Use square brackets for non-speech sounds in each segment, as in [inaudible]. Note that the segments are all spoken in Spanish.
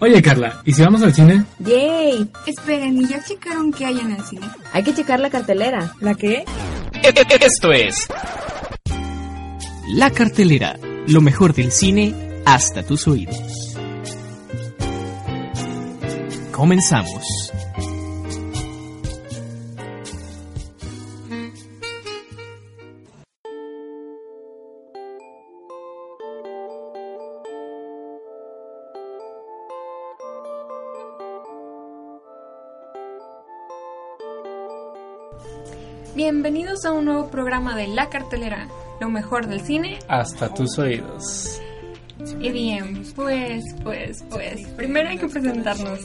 Oye Carla, ¿y si vamos al cine? ¡Yay! Esperen, ¿y ya checaron qué hay en el cine? Hay que checar la cartelera. ¿La qué? Esto es La cartelera, lo mejor del cine hasta tus oídos. Comenzamos. Bienvenidos a un nuevo programa de La Cartelera, lo mejor del cine. Hasta tus oídos. Y bien, pues, pues, pues, primero hay que presentarnos.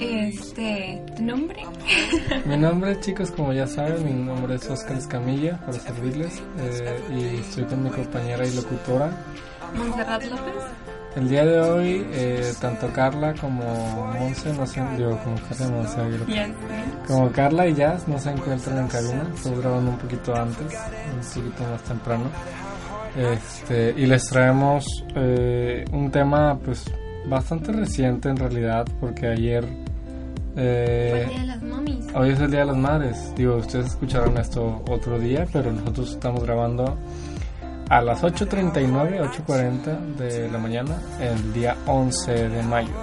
Este, ¿tu nombre? [laughs] Mi nombre, chicos, como ya saben, mi nombre es Oscar Escamilla, para servirles. eh, y estoy con mi compañera y locutora. Montserrat López. El día de hoy, eh, tanto Carla como Monse, no sé, digo, como Carla Monse, como Carla y Jazz no se encuentran en cabina, estamos grabando un poquito antes, un poquito más temprano. Este, y les traemos eh, un tema pues bastante reciente en realidad, porque ayer eh, el Día de las Mamis. Hoy es el Día de las Madres. Digo, ustedes escucharon esto otro día, pero nosotros estamos grabando a las 8.39, 8.40 de la mañana, el día 11 de mayo.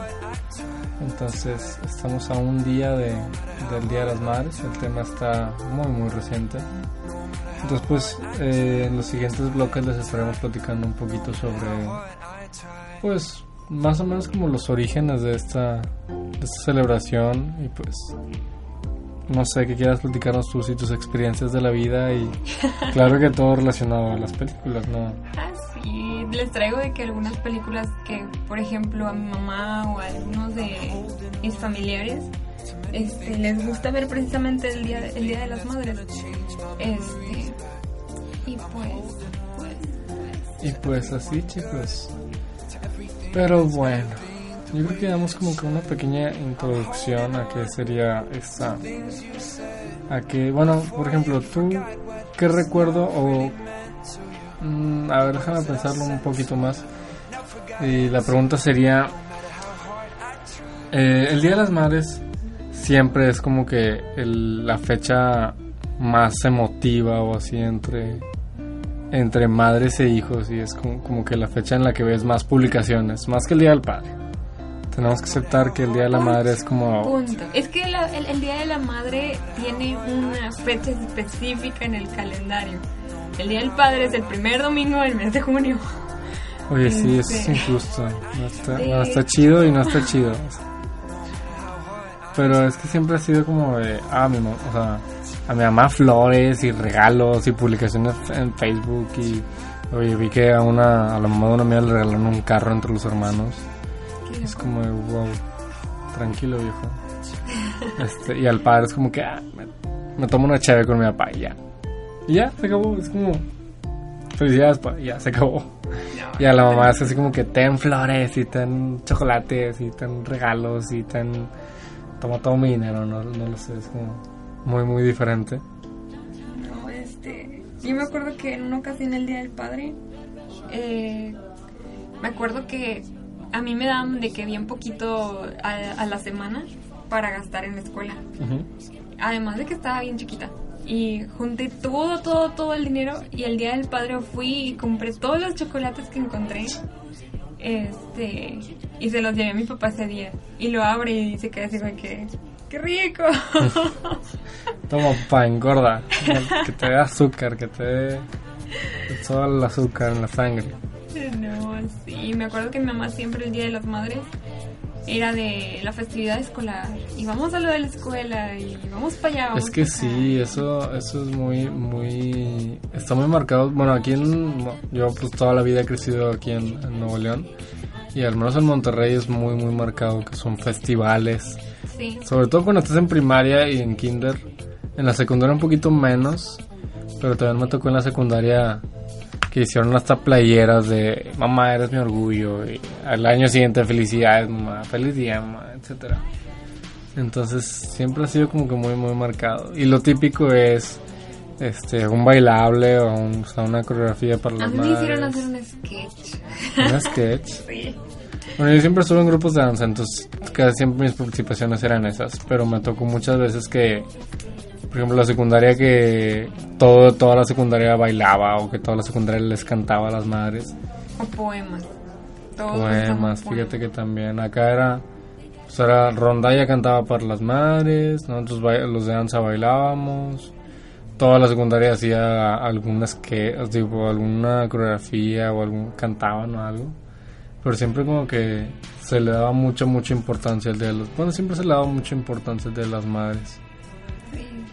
Entonces, estamos a un día de, del Día de las Madres. El tema está muy, muy reciente. Entonces, pues, eh, en los siguientes bloques les estaremos platicando un poquito sobre, pues, más o menos como los orígenes de esta, de esta celebración y pues no sé, que quieras platicarnos tus y tus experiencias de la vida y [laughs] claro que todo relacionado a las películas, ¿no? Ah, sí, les traigo de que algunas películas que, por ejemplo, a mi mamá o a algunos de mis familiares este, les gusta ver precisamente el día, el día de las Madres. Este, y pues, pues, Y pues así, chicos. Pero bueno, yo creo que damos como que una pequeña introducción a qué sería esta. A que, bueno, por ejemplo, tú, ¿qué recuerdo o. mm, a ver, déjame pensarlo un poquito más. Y la pregunta sería: eh, El Día de las Madres siempre es como que la fecha más emotiva o así entre entre madres e hijos y es como, como que la fecha en la que ves más publicaciones, más que el Día del Padre. Tenemos que aceptar que el Día de la Madre es como... punto. Es que la- el, el Día de la Madre tiene una fecha específica en el calendario. El Día del Padre es el primer domingo del mes de junio. Oye, sí, eso es injusto. No está, Sí. no está chido y no está chido. Pero es que siempre ha sido como de... Ah, mi mamá, o sea, a mi mamá flores y regalos y publicaciones en Facebook y... Oye, vi que a una a la mamá de una amiga le regalaron un carro entre los hermanos. Es como wow, tranquilo viejo. [laughs] Este, y al padre es como que, ah, me, me tomo una chave con mi papá y ya. Y ya, se acabó, es como, felicidades, pa, y ya, se acabó. Y a la mamá es así como que ten flores y ten chocolates y ten regalos y ten, toma todo mi dinero, no, no lo sé, es como muy, muy diferente. No, este, yo me acuerdo que en una ocasión el Día del Padre, eh, me acuerdo que a mí me daban de que bien poquito a, a la semana para gastar en la escuela. Además de que estaba bien chiquita. Y junté todo, todo, todo el dinero. Y el día del padre fui y compré todos los chocolates que encontré. Este. Y se los llevé a mi papá ese día. Y lo abre y dice que así fue que. ¡Qué rico! [laughs] Toma, pa, engorda, [laughs] que te dé azúcar, que te dé todo el azúcar en la sangre. No, sí. Me acuerdo que mi mamá siempre el día de las madres era de la festividad escolar. Y vamos a lo de la escuela y vamos para allá. vamos Es que sí, eso, eso es muy, muy, está muy marcado. Bueno, aquí en, yo pues toda la vida he crecido aquí en, en Nuevo León Y al menos en Monterrey es muy, muy marcado que son festivales. Sí. Sobre todo cuando estás en primaria y en kinder. En la secundaria un poquito menos. Pero también me tocó en la secundaria que hicieron hasta playeras de mamá eres mi orgullo y al año siguiente felicidades mamá, feliz día mamá, etcétera. Entonces siempre ha sido como que muy muy marcado. Y lo típico es este un bailable o, un- o sea, una coreografía para A las mí me hicieron hacer un sketch. Un sketch. [laughs] Sí. Bueno, yo siempre estuve en grupos de danza, entonces casi siempre mis participaciones eran esas, pero me tocó muchas veces que, por ejemplo, la secundaria que todo, toda la secundaria bailaba o que toda la secundaria les cantaba a las madres. O poemas. Todos Poemas, fíjate que también acá era, pues era rondalla cantaba para las madres, nosotros los de danza bailábamos, toda la secundaria hacía algunas que, tipo alguna coreografía o algún cantaban o algo, pero siempre como que se le daba mucha mucha importancia al día de los, bueno siempre se le daba mucha importancia al día de las madres.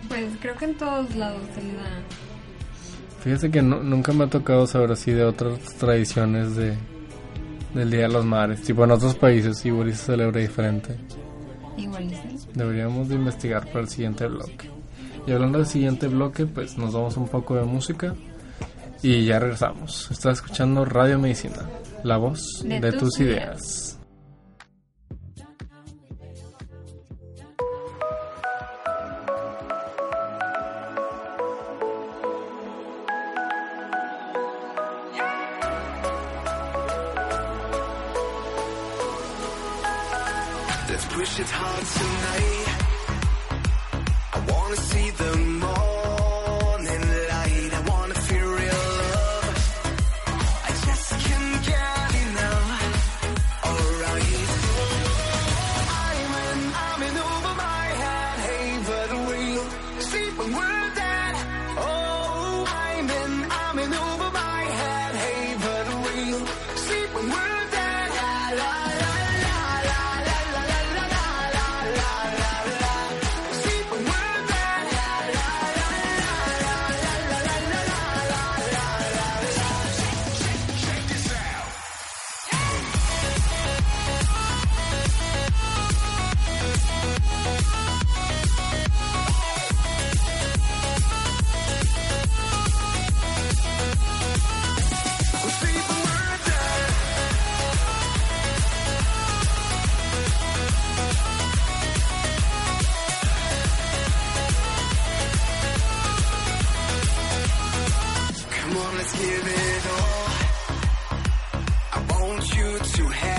Pues creo que en todos lados se le da. Fíjate que no- nunca me ha tocado saber así de otras tradiciones de del Día de las Madres. Tipo en otros países igual se celebra diferente. Igual. Deberíamos de investigar para el siguiente bloque. Y hablando del siguiente bloque, pues nos damos un poco de música y ya regresamos. Estás escuchando Radio Medicina, la voz de, De tus, tus ideas. Let's push it hard tonight. I wanna see the give it all. I want you to have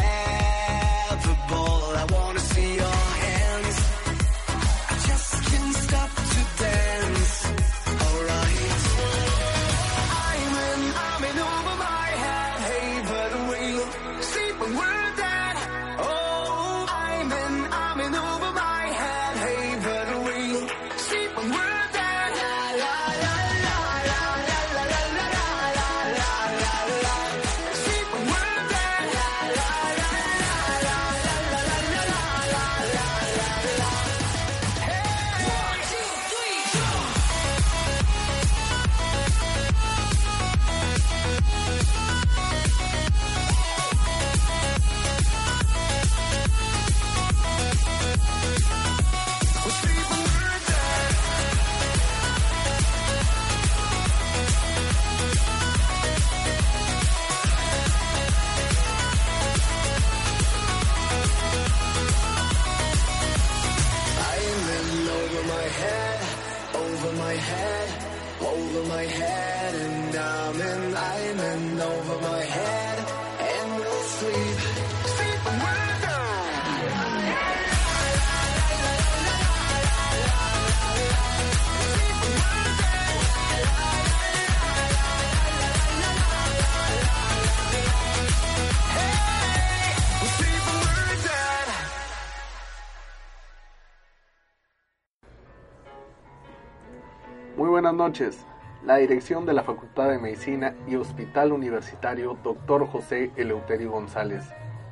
noches. La dirección de la Facultad de Medicina y Hospital Universitario Dr. José Eleuterio González,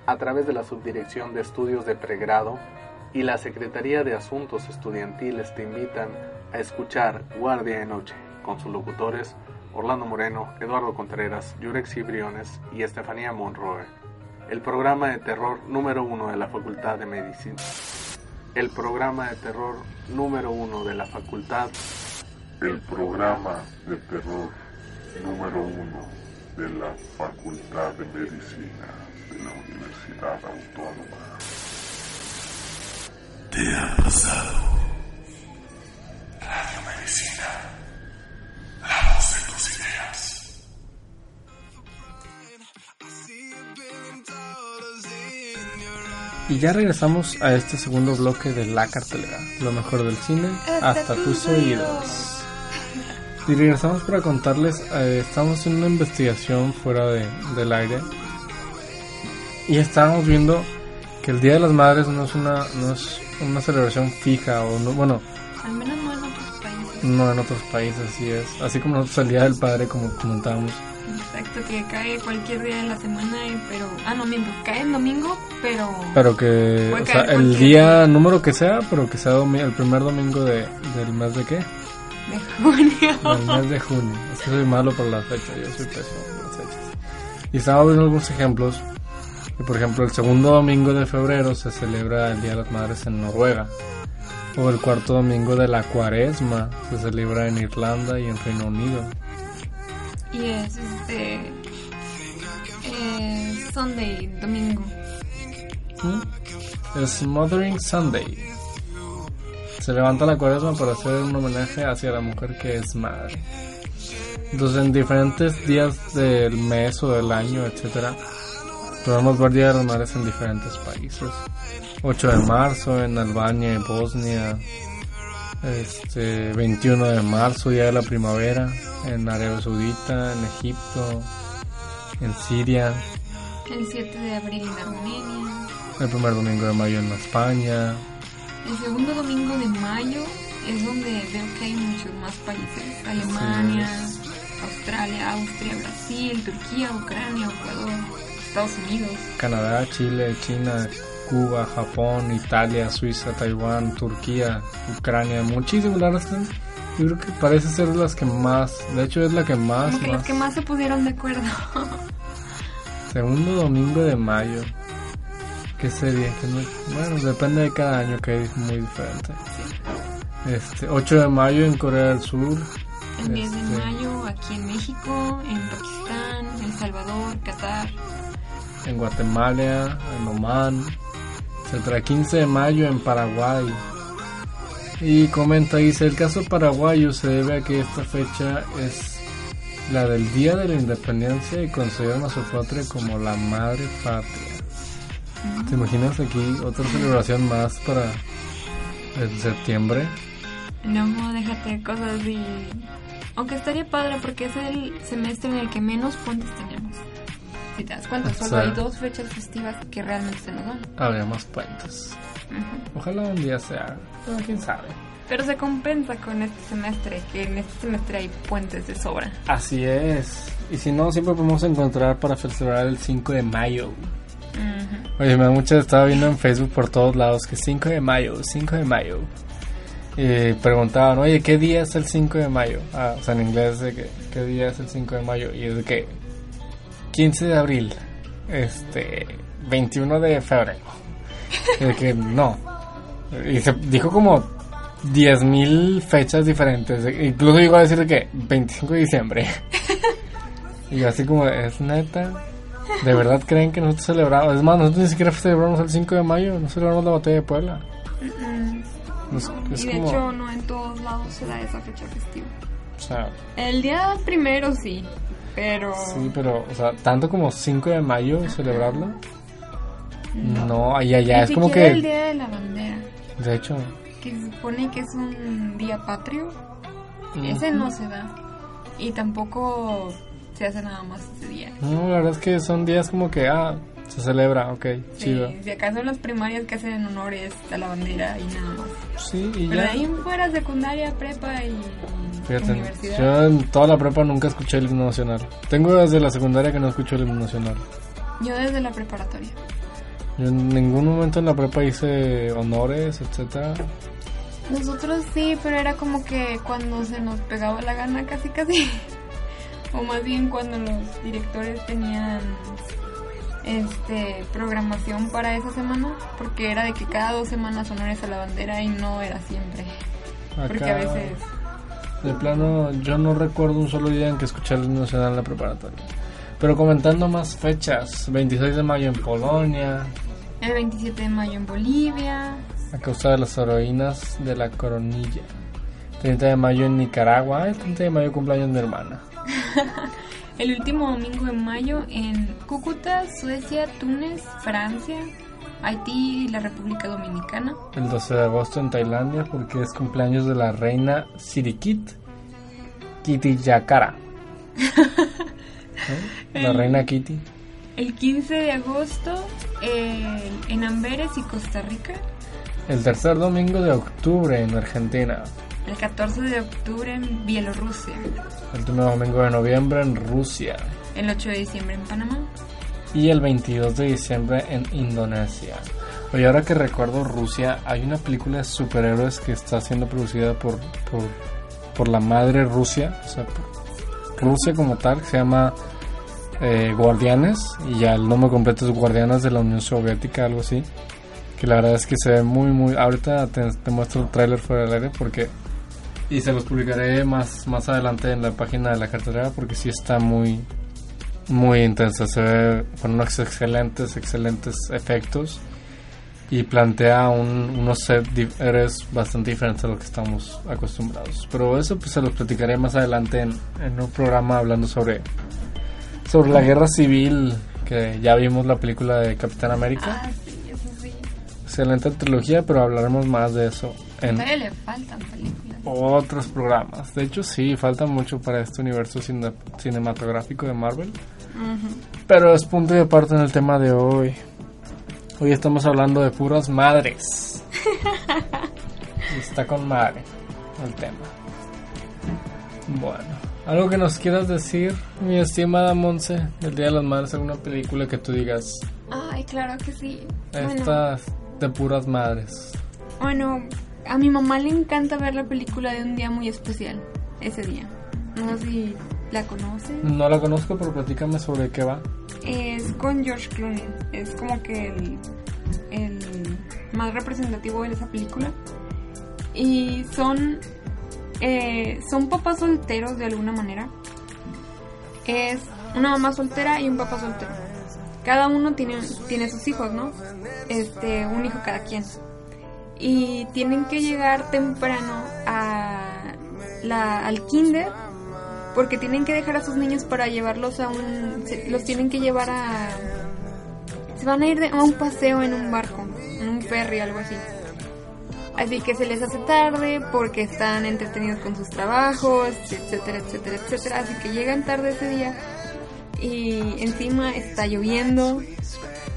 a través de la Subdirección de Estudios de Pregrado y la Secretaría de Asuntos Estudiantiles te invitan a escuchar Guardia de Noche con sus locutores Orlando Moreno, Eduardo Contreras, Yurex Briones y Estefanía Monroe. el programa de terror número uno de la Facultad de Medicina. El programa de terror número uno de la Facultad. El programa de terror número uno de la Facultad de Medicina de la Universidad Autónoma. Te ha pasado. Radio Medicina. La voz de tus ideas. Y ya regresamos a este segundo bloque de la cartelera, lo mejor del cine hasta, tus oídos. Y regresamos para contarles, eh, estamos haciendo una investigación fuera de, del aire y estábamos viendo que el Día de las Madres no es una, no es una celebración fija o no, bueno, Al menos no en otros países. no en otros países, así es. Así como nosotros el Día del Padre, como comentábamos. Exacto, que cae cualquier día de la semana, y- pero... Ah, no, miento, cae en domingo, pero... Pero que, o sea, el día número que sea, pero que sea el primer domingo de, del mes de qué? De junio. [laughs] Del mes de junio. Es que soy malo para las fechas, yo soy pésimo para las fechas. Y estaba viendo algunos ejemplos. Y por ejemplo, el segundo domingo de febrero se celebra el Día de las Madres en Noruega. O el cuarto domingo de la cuaresma se celebra en Irlanda y en Reino Unido. Y es este... Eh, Sunday, domingo. ¿Mm? Es Mothering Sunday. Se levanta la cuaresma para hacer un homenaje hacia la mujer que es madre. Entonces, en diferentes días del mes o del año, etcétera, podemos ver Día de las Madres en diferentes países. 8 de marzo en Albania y Bosnia. Este, 21 de marzo, Día de la Primavera, en Arabia Saudita, en Egipto, en Siria. El 7 de abril en Armenia. El primer domingo de mayo en España. El segundo domingo de mayo es donde veo que hay muchos más países. Alemania, Australia, Austria, Brasil, Turquía, Ucrania, Ecuador, Estados Unidos. Canadá, Chile, China, Cuba, Japón, Italia, Suiza, Taiwán, Turquía, Ucrania, muchísimas. Yo creo que parece ser las que más, de hecho es la que más, Como que más. que más se pusieron de acuerdo. [laughs] Segundo domingo de mayo. ¿Qué? Que no- bueno, depende de cada año que es muy diferente. Este, 8 de mayo en Corea del Sur. El 10 de Este, mayo aquí en México, en Pakistán, El Salvador, Qatar. en Guatemala, en Oman, etcétera. 15 de mayo en Paraguay. Y comenta, dice, el caso paraguayo se debe a que esta fecha es la del Día de la Independencia y consideran a su patria como la madre patria. ¿Te imaginas aquí otra celebración más para el septiembre? No, déjate cosas y... Aunque estaría padre porque es el semestre en el que menos puentes tenemos. Si te das cuenta, solo hay dos fechas festivas que realmente se nos dan. Habría más puentes. Ojalá un día sea, pero quién sabe. Pero se compensa con este semestre, que en este semestre hay puentes de sobra. Así es. Y si no, siempre podemos encontrar para celebrar el 5 de mayo. Ujú. Oye, me da mucho, estaba viendo en Facebook por todos lados que 5 de mayo, 5 de mayo. Y preguntaban, oye, ¿qué día es el 5 de mayo? Ah, o sea, en inglés, de que, ¿qué día es el 5 de mayo? Y es de que 15 de abril, este, 21 de febrero. Y de que no. Y se dijo como 10.000 fechas diferentes. Incluso llegó a decir de que 25 de diciembre. [laughs] Y yo así como, ¿es neta? ¿De verdad creen que nosotros celebramos? Es más, nosotros ni siquiera celebramos el 5 de mayo, no celebramos la batalla de Puebla. Nos- y de como, hecho, no en todos lados se da esa fecha festiva. o sea, El día primero sí, pero... sí, pero, o sea, tanto como 5 de mayo celebrarlo. No, allá ya Ni es como que, el día de la bandera, de hecho, que se supone que es un día patrio, ese no se da. Y tampoco se hace nada más ese día. no, la verdad es que son días como que, ah, se celebra, ok, chido. Sí, si acaso las primarias que hacen en honores a la bandera y nada más. Sí, y Pero de ya. ahí en fuera, secundaria, prepa y Fíjate, universidad. yo en toda la prepa nunca escuché el himno nacional. Tengo desde la secundaria que no escucho el himno nacional. Yo desde la preparatoria. Yo en ningún momento en la prepa hice honores, etcétera. Nosotros sí, pero era como que cuando se nos pegaba la gana casi casi. [laughs] o más bien cuando los directores tenían este programación para esa semana porque era de que cada dos semanas honores a la bandera y no era siempre porque a Acá, veces De plano, yo no recuerdo un solo día en que escuché el nacional en la preparatoria. Pero comentando más fechas, 26 de mayo en Polonia, el 27 de mayo en Bolivia a causa de las heroínas de la coronilla. 30 de mayo en Nicaragua, Ay, 30 de mayo cumpleaños de mi hermana. [laughs] el último domingo de mayo en Cúcuta Suecia Túnez Francia Haití y la República Dominicana El 12 de agosto en Tailandia porque es cumpleaños de la reina Sirikit Kitiyakara. ¿Eh? La [laughs] El- reina Kitty. el 15 de agosto eh, en Amberes y Costa Rica El tercer domingo de octubre en Argentina. El 14 de octubre en Bielorrusia El último domingo de noviembre en Rusia. el 8 de diciembre en Panamá Y el 22 de diciembre en Indonesia. Oye, ahora que recuerdo Rusia, hay una película de superhéroes que está siendo producida por, por, por la madre Rusia, o sea, por Rusia como tal, que se llama eh, Guardianes, y ya el nombre completo es Guardianes de la Unión Soviética, algo así. Que la verdad es que se ve muy, muy. Ahorita te, te muestro el tráiler fuera del aire porque. Y se los publicaré más, más adelante en la página de la cartelera porque sí está muy, muy intensa. Se ve con unos excelentes, excelentes efectos y plantea un, unos set di- héroes bastante diferentes a lo que estamos acostumbrados. Pero eso pues se los platicaré más adelante en, en un programa hablando sobre, sobre la guerra civil que ya vimos la película de Capitán América. ah sí eso sí Excelente trilogía, pero hablaremos más de eso en todavía le faltan películas otros programas. De hecho, sí, falta mucho para este universo cine- cinematográfico de Marvel. Pero es punto y aparte en el tema de hoy. Hoy estamos hablando de puras madres. [laughs] Está con madre el tema. Bueno, algo que nos quieras decir, mi estimada Monse, del Día de las Madres, alguna película que tú digas, ay claro que sí bueno, esta de puras madres. bueno a mi mamá le encanta ver la película de un día muy especial ese día no sé si la conoces No la conozco, pero platícame sobre qué va. Es con George Clooney. Es como que el, el más representativo de esa película. Y son, eh, son papás solteros de alguna manera. Es una mamá soltera y un papá soltero. Cada uno tiene, tiene sus hijos, ¿no? Este, un hijo cada quien. Y tienen que llegar temprano a la, al kinder porque tienen que dejar a sus niños para llevarlos a un se- los tienen que llevar a se van a ir de- a un paseo en un barco en un ferry algo así. Así que se les hace tarde porque están entretenidos con sus trabajos etcétera etcétera etcétera. Así que llegan tarde ese día y encima está lloviendo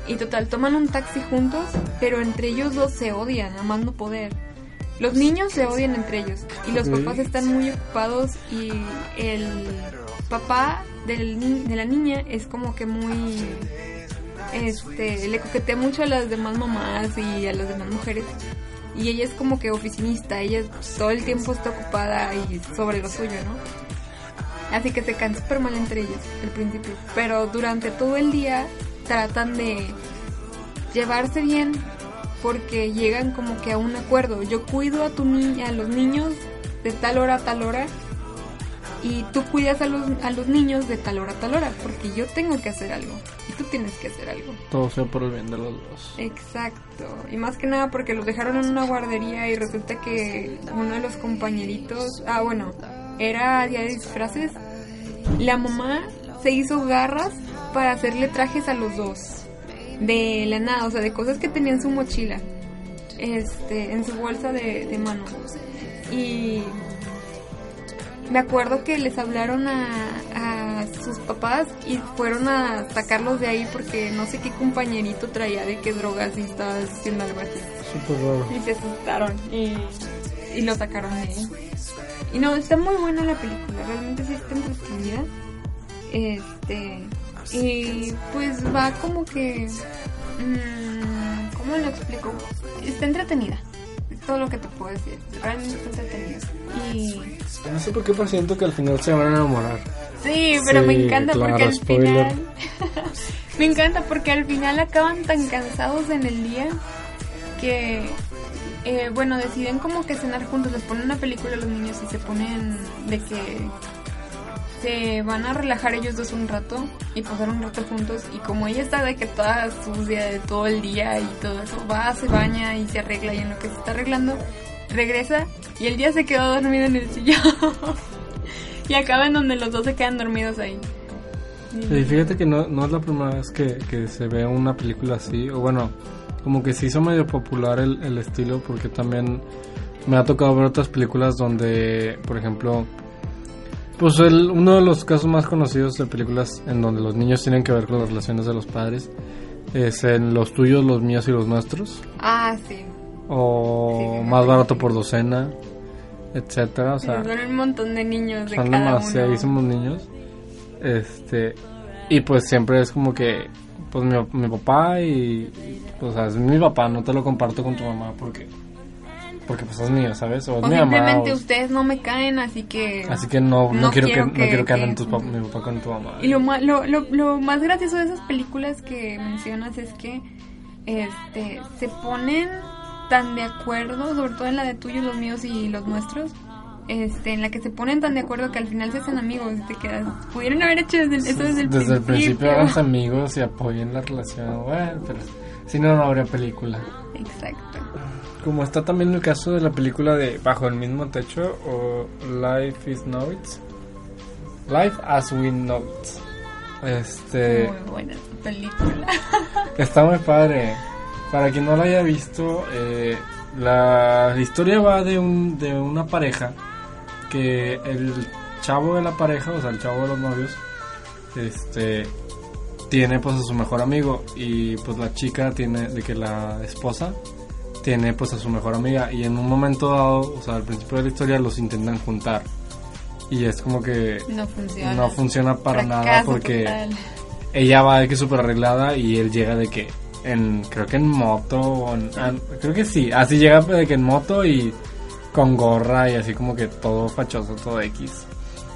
y total toman un taxi juntos pero entre ellos dos se odian a más no poder. Los niños se odian entre ellos y los papás están muy ocupados y el papá del ni- de la niña es como que muy este le coquetea mucho a las demás mamás y a las demás mujeres. Y ella es como que oficinista, ella todo el tiempo está ocupada y sobre lo suyo, ¿no? Así que se caen súper mal entre ellos al principio, pero durante todo el día tratan de llevarse bien porque llegan como que a un acuerdo. Yo cuido a tu niña, a los niños de tal hora a tal hora y tú cuidas a los, a los niños de tal hora a tal hora porque yo tengo que hacer algo y tú tienes que hacer algo. Todo sea por el bien de los dos. Exacto. Y más que nada porque los dejaron en una guardería y resulta que uno de los compañeritos, ah bueno, era día de disfraces. La mamá se hizo garras para hacerle trajes a los dos. De la nada, o sea, de cosas que tenía en su mochila. Este, en su bolsa de, de mano. Y me acuerdo que les hablaron a, a sus papás y fueron a sacarlos de ahí porque no sé qué compañerito traía de qué drogas y estaba haciendo algo así. Raro. Y se asustaron y, y lo sacaron de ahí. Y no, está muy buena la película, realmente sí está entretenida. Este, y pues va como que... mm, ¿Cómo lo explico? Está entretenida. Es todo lo que te puedo decir. Realmente está entretenida. Y No sé por qué presiento que al final se van a enamorar. Sí, pero me encanta porque al spoiler. final [laughs] Me encanta porque al final acaban tan cansados en el día que, eh, bueno, deciden como que cenar juntos, les ponen una película a los niños y se ponen de que se van a relajar ellos dos un rato y pasar un rato juntos y como ella está de que toda sucia de todo el día y todo eso, va, se baña y se arregla y en lo que se está arreglando regresa y el día se quedó dormido en el sillón [laughs] y acaba en donde los dos se quedan dormidos ahí. Y fíjate que no, no es la primera vez que, que se ve una película así, o bueno, como que se hizo medio popular el, el estilo porque también me ha tocado ver otras películas donde, por ejemplo, pues el, uno de los casos más conocidos de películas en donde los niños tienen que ver con las relaciones de los padres es en Los tuyos, los míos y los nuestros, Ah, sí. o Más barato por docena, etcétera, o sea, Son un montón de niños de son demasiadísimos niños. Este, y pues siempre es como que, pues mi, mi papá y, y, pues, o sea, es mi papá, no te lo comparto con tu mamá porque, porque pues es mío, ¿sabes? O es O mi mamá. simplemente o- ustedes no me caen, así que... así que no, no, no quiero, que, quiero no que- quiero que anden que- tus pap- mi papá con tu mamá. Y lo, lo, lo, lo más gracioso de esas películas que mencionas es que este se ponen tan de acuerdo, sobre todo en la de tuyos, los míos y los nuestros, este, en la que se ponen tan de acuerdo que al final se hacen amigos y te quedas. Pudieron haber hecho desde, eso desde el Desde el principio principio. háganse amigos y apoyen la relación. Bueno, pero si no, no habría película. Exacto. Como está también el caso de la película de Bajo el mismo techo o Life is Notes. Life as we know it. Este Muy buena película. [laughs] está muy padre. Para quien no la haya visto, eh, la historia va de un de una pareja que el chavo de la pareja, o sea, el chavo de los novios, este tiene pues a su mejor amigo y pues la chica tiene de que la esposa tiene pues a su mejor amiga y en un momento dado, o sea, al principio de la historia los intentan juntar y es como que No funciona. no funciona para nada porque total. ella va de que súper arreglada y él llega de que en creo que en moto o en- ah, creo que sí así llega de que en moto y con gorra y así como que todo fachoso todo X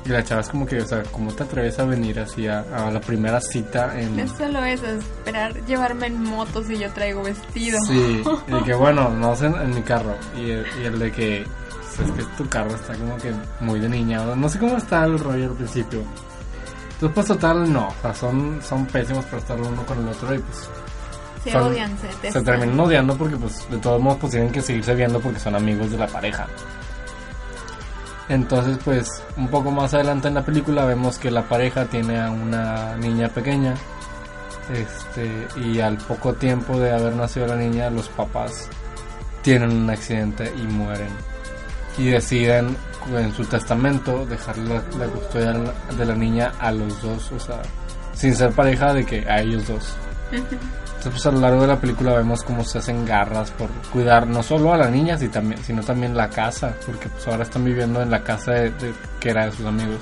y la chava es como que o sea cómo te atreves a venir así a, a la primera cita en No es solo eso, esperar llevarme en moto si yo traigo vestido. sí [laughs] y que bueno no sé en, en mi carro. Y el, y el de que pues, es que tu carro está como que muy de niña no sé cómo está el rollo al principio. Entonces pues total no. O sea son son pésimos para estar uno con el otro y pues se son- odian, se se terminan odiando porque pues de todos modos pues tienen que seguirse viendo porque son amigos de la pareja. Entonces pues un poco más adelante en la película vemos que la pareja tiene a una niña pequeña este y al poco tiempo de haber nacido la niña los papás tienen un accidente y mueren y deciden en su testamento dejarle la, la custodia de la niña a los dos, o sea, sin ser pareja de que a ellos dos. [laughs] Entonces, pues a lo largo de la película vemos cómo se hacen garras por cuidar no solo a la niña, si también, sino también la casa, porque pues ahora están viviendo en la casa de, de- que era de sus amigos.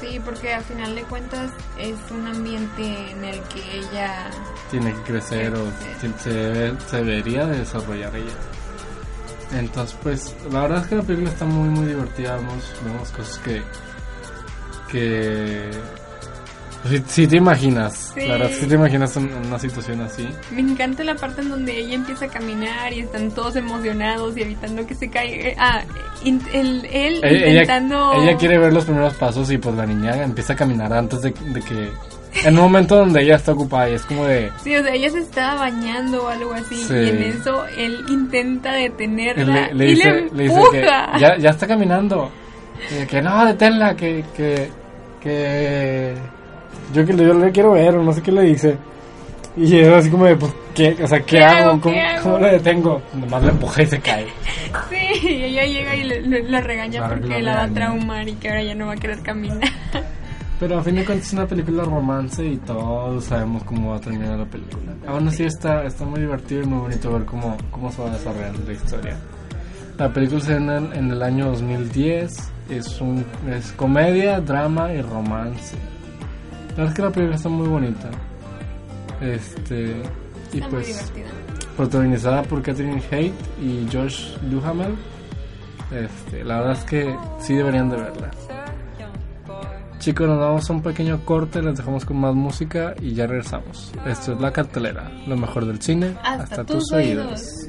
Sí, porque a final de cuentas es un ambiente en el que ella... Tiene que crecer o se, debe- se debería de desarrollar ella. Entonces, pues la verdad es que la película está muy, muy divertida. Vemos, vemos cosas que. que. Si, si te imaginas, Sí. si te imaginas una situación así. Me encanta la parte en donde ella empieza a caminar y están todos emocionados y evitando que se caiga. Eh, Ah, in- el, él Ella, ella- intentando... ella quiere ver los primeros pasos y pues la niña empieza a caminar antes de, de que. En un momento donde ella está ocupada y es como de. [laughs] Sí, o sea, ella se estaba bañando o algo así Sí. y en eso él intenta detenerla Le, le y dice, le le dice que ya, ya está caminando. Y que no, deténla, que, que, que yo que le, yo le quiero ver, o no sé qué le dice. Y es así como de, pues, ¿qué? O sea, ¿qué, ¿Qué hago? hago? ¿Cómo, ¿Qué hago? cómo le detengo? Nomás le empuja y se cae. Sí, y ella llega y le, le- la regaña Claro porque la la va a traumar y que ahora ya no va a querer caminar. [laughs] Pero a fin de cuentas es una película romance y todos sabemos cómo va a terminar la película. Aún así está, está muy divertido y muy bonito ver cómo, cómo se va desarrollando la historia. La película se en el, en el año 2010, es, un, es comedia, drama y romance. La verdad es que la película está muy bonita. Este. Y pues. Protagonizada por Catherine Haight y Josh Duhamel. Este, la verdad es que sí deberían de verla. Chicos, nos damos un pequeño corte, les dejamos con más música y ya regresamos. Esto es La Cartelera, lo mejor del cine, hasta, tus, oídos.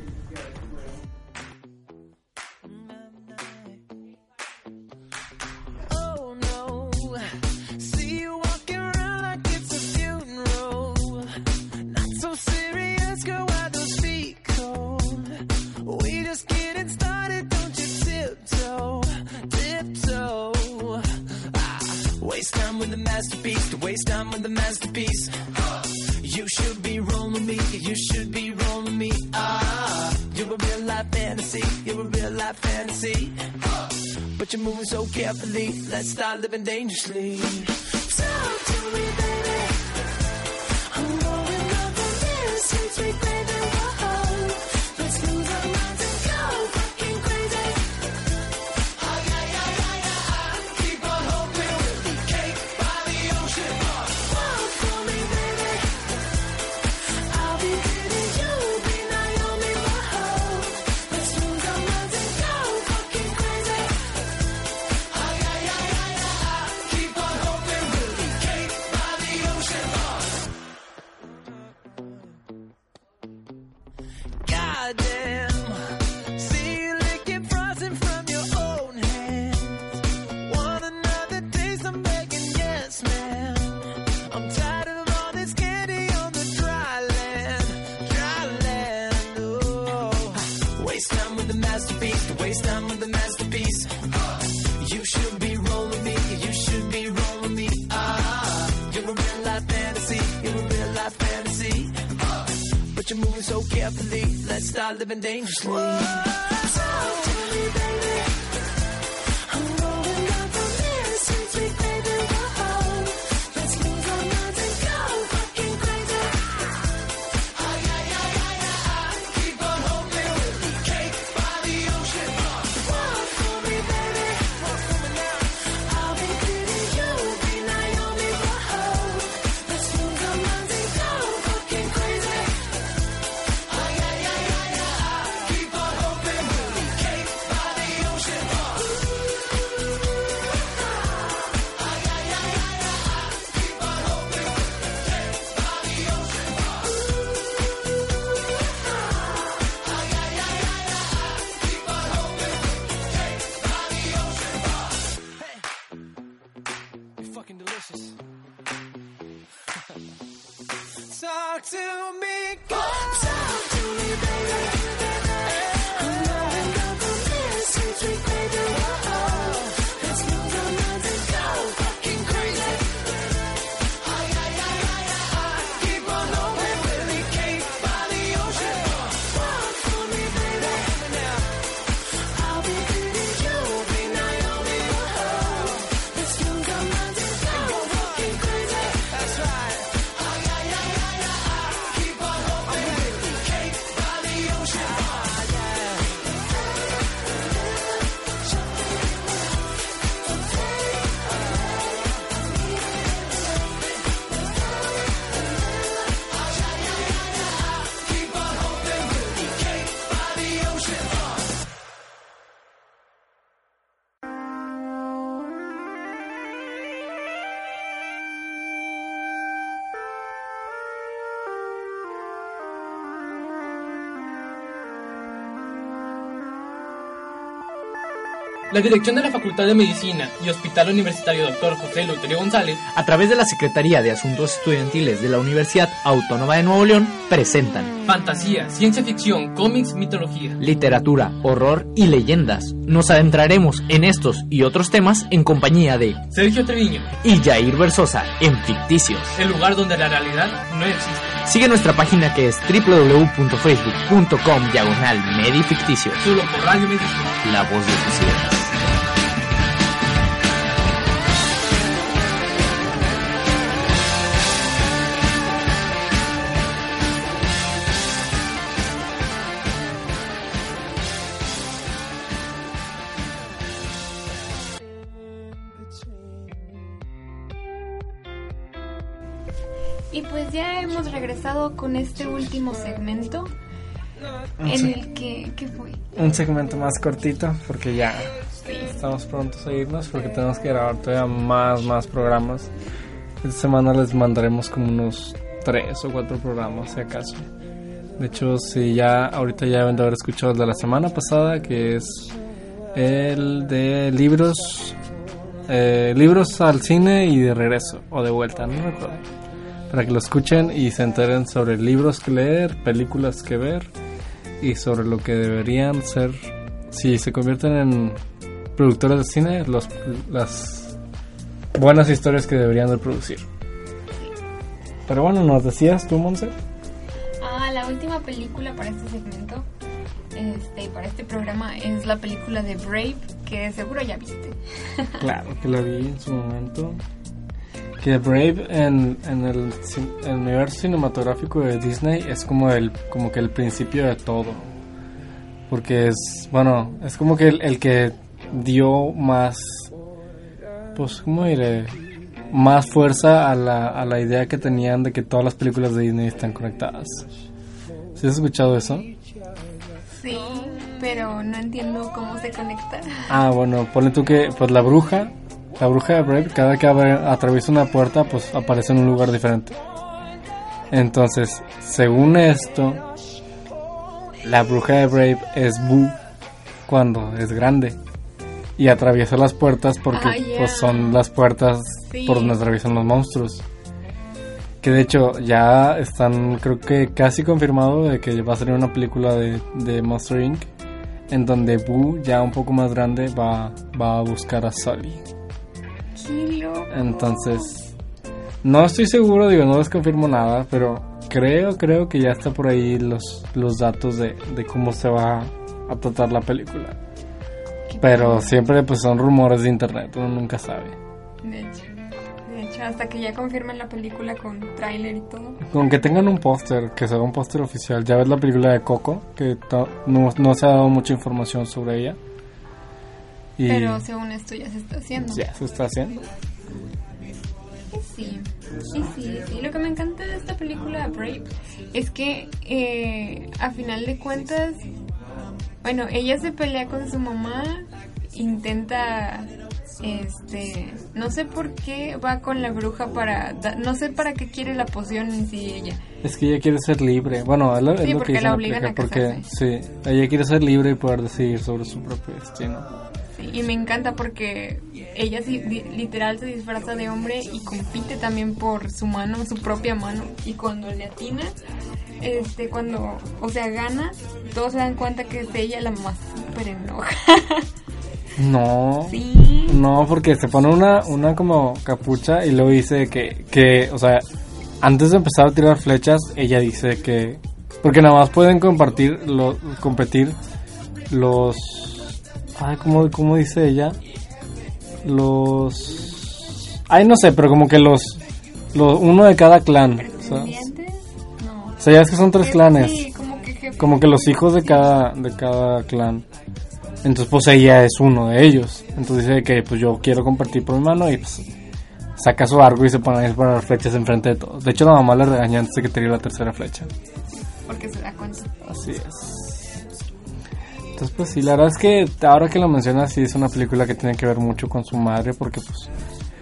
Let's start living dangerously. living dangerously. La dirección de la Facultad de Medicina y Hospital Universitario Dr. José Luterio González, a través de la Secretaría de Asuntos Estudiantiles de la Universidad Autónoma de Nuevo León, presentan Fantasía, ciencia ficción, cómics, mitología, literatura, horror y leyendas. Nos adentraremos en estos y otros temas en compañía de Sergio Treviño y Jair Versosa en Ficticios, el lugar donde la realidad no existe. Sigue nuestra página que es www.facebook.com diagonal medificticio. Solo por Radio La voz de sus ideas. con este último segmento un en se el que ¿qué fue un segmento más cortito porque ya sí. estamos prontos a irnos porque tenemos que grabar todavía más más programas. Esta semana les mandaremos como unos tres o cuatro programas si acaso. De hecho si ya ahorita ya deben de haber escuchado el de la semana pasada que es el de libros eh, libros al cine y de regreso o de vuelta no recuerdo. Para que lo escuchen y se enteren sobre libros que leer, películas que ver y sobre lo que deberían ser, si se convierten en productores de cine, los, las buenas historias que deberían de producir. Pero bueno, nos decías tú, Monse. Ah, la última película para este segmento, este, para este programa, es la película de Brave, que seguro ya viste. Claro que la vi en su momento. Que Brave en, en el, universo cinematográfico de Disney es como el, como que el principio de todo. Porque es, bueno, es como que el, el que dio más, pues, ¿cómo diré? Más fuerza a la, a la idea que tenían de que todas las películas de Disney están conectadas. ¿Sí has escuchado eso? Sí, pero no entiendo cómo se conecta. Ah, bueno, ponle tú que, pues la bruja, la bruja de Brave, cada que abre- atraviesa una puerta, pues aparece en un lugar diferente. Entonces, según esto, la bruja de Brave es Boo cuando es grande. Y atraviesa las puertas porque Ah, pues son las puertas Sí. por donde atraviesan los monstruos. Que de hecho ya están, creo que casi confirmado de que va a salir una película de, de Monster Inc. En donde Boo, ya un poco más grande, va, va a buscar a Sully. Entonces, no estoy seguro, digo, no les confirmo nada, pero creo, creo que ya está por ahí los, los datos de, de cómo se va a tratar la película. Pero siempre pues son rumores de internet, uno nunca sabe. De hecho, de hecho, hasta que ya confirmen la película con tráiler y todo. Con que tengan un póster, que sea un póster oficial. Ya ves la película de Coco, que no, no se ha dado mucha información sobre ella. Y Pero según esto ya se está haciendo. ya se está haciendo. Sí, sí, sí, sí. Lo que me encanta de esta película Brave es que eh, a final de cuentas, bueno, ella se pelea con su mamá, intenta, este, no sé por qué va con la bruja para, da- no sé para qué quiere la poción en sí ella. Es que ella quiere ser libre. Bueno, es lo, es Sí, lo porque que la obligan a Porque, sí, ella quiere ser libre y poder decidir sobre su propio destino. Sí, y me encanta porque ella sí, di- literal se disfraza de hombre y compite también por su mano, su propia mano. Y cuando le atina, este, cuando, o sea, gana, todos se dan cuenta que es ella la más súper enoja. No. Sí. No, porque se pone una, una como capucha y luego dice que, que, o sea, antes de empezar a tirar flechas, ella dice que... Porque nada más pueden compartir, lo, competir los... Ay, ¿cómo, ¿cómo dice ella? Los... Ay, no sé, pero como que los... los uno de cada clan. ¿Pretendientes? No. o sea, ya es que son tres Eh, clanes. Sí, como que. Como que los hijos de cada, de cada clan. Entonces, pues ella es uno de ellos. Entonces dice que pues yo quiero compartir por mi mano y pues saca su arco y se pone a disparar flechas enfrente de todos. De hecho, la mamá le regaña antes de que tire la tercera flecha. Porque se da cuenta. Así es. Entonces, pues sí, la verdad es que ahora que lo mencionas, sí es una película que tiene que ver mucho con su madre porque pues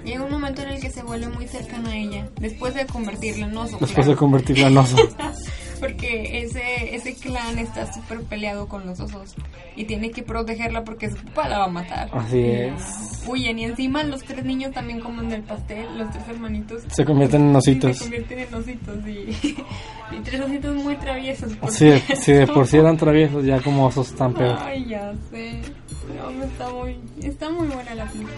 Llega un momento en el que se vuelve muy cercano a ella, después de convertirla en oso. después de claro. convertirla en oso. [laughs] Porque ese, ese clan está súper peleado con los osos y tiene que protegerla porque su papá la va a matar. Así es. Huyen y encima los tres niños también comen del pastel, los tres hermanitos. Se convierten en ositos. Se convierten en ositos y, [laughs] y tres ositos muy traviesos. sí, de por sí eran traviesos, ya como osos tan peor. Ay, ya sé. No, está muy, está muy buena la película.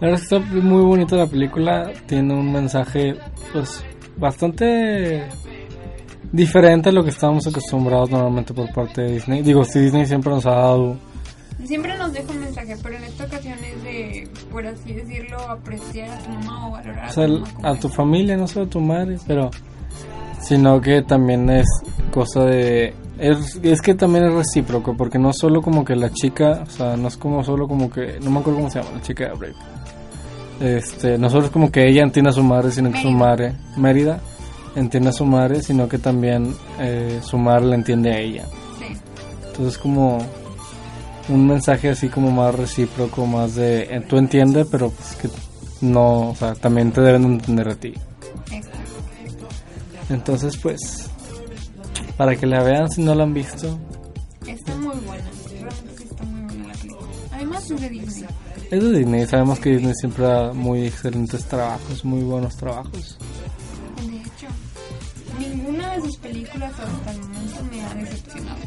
La verdad es que está muy bonita la película. Tiene un mensaje, pues, bastante diferente a lo que estábamos acostumbrados normalmente por parte de Disney. Digo, sí, Disney siempre nos ha dado. Siempre nos deja un mensaje, pero en esta ocasión es de, por así decirlo, apreciar a tu mamá o valorar O a sea, tu mamá. a tu familia, no solo a tu madre, pero. Sino que también es cosa de. Es, es que también es recíproco, porque no solo como que la chica, o sea, no es como solo como que. No me acuerdo cómo se llama, la chica de Brave. Este, no solo es como que ella entiende a su madre, sino que su madre, Mérida, entiende a su madre, sino que también eh, su madre la entiende a ella. Sí. Entonces, como. un mensaje así como más recíproco, más de eh, tú entiendes, pero pues que no, o sea, también te deben entender a ti. Exacto. Entonces, pues, para que la vean si no la han visto, Está muy buena. Realmente está muy buena la película. Además es de Disney. es de Disney. Sabemos que Disney siempre da muy excelentes trabajos, muy buenos trabajos. Películas hasta el momento me ha decepcionado.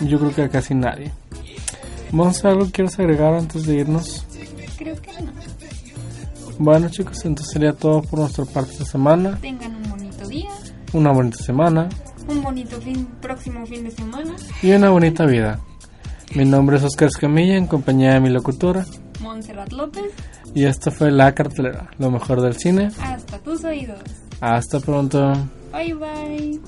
Yo creo que a casi nadie. Ver algo quieres agregar antes de irnos. Creo que no. Bueno, chicos, entonces sería todo por nuestra parte esta semana. Tengan un bonito día, Una bonita semana un bonito fin, próximo fin de semana. y una bonita vida. Mi nombre es Oscar Escamilla, en compañía de mi locutora. Montserrat López, Y esto fue La Cartelera, lo mejor del cine. hasta tus oídos. Hasta pronto. Bye bye.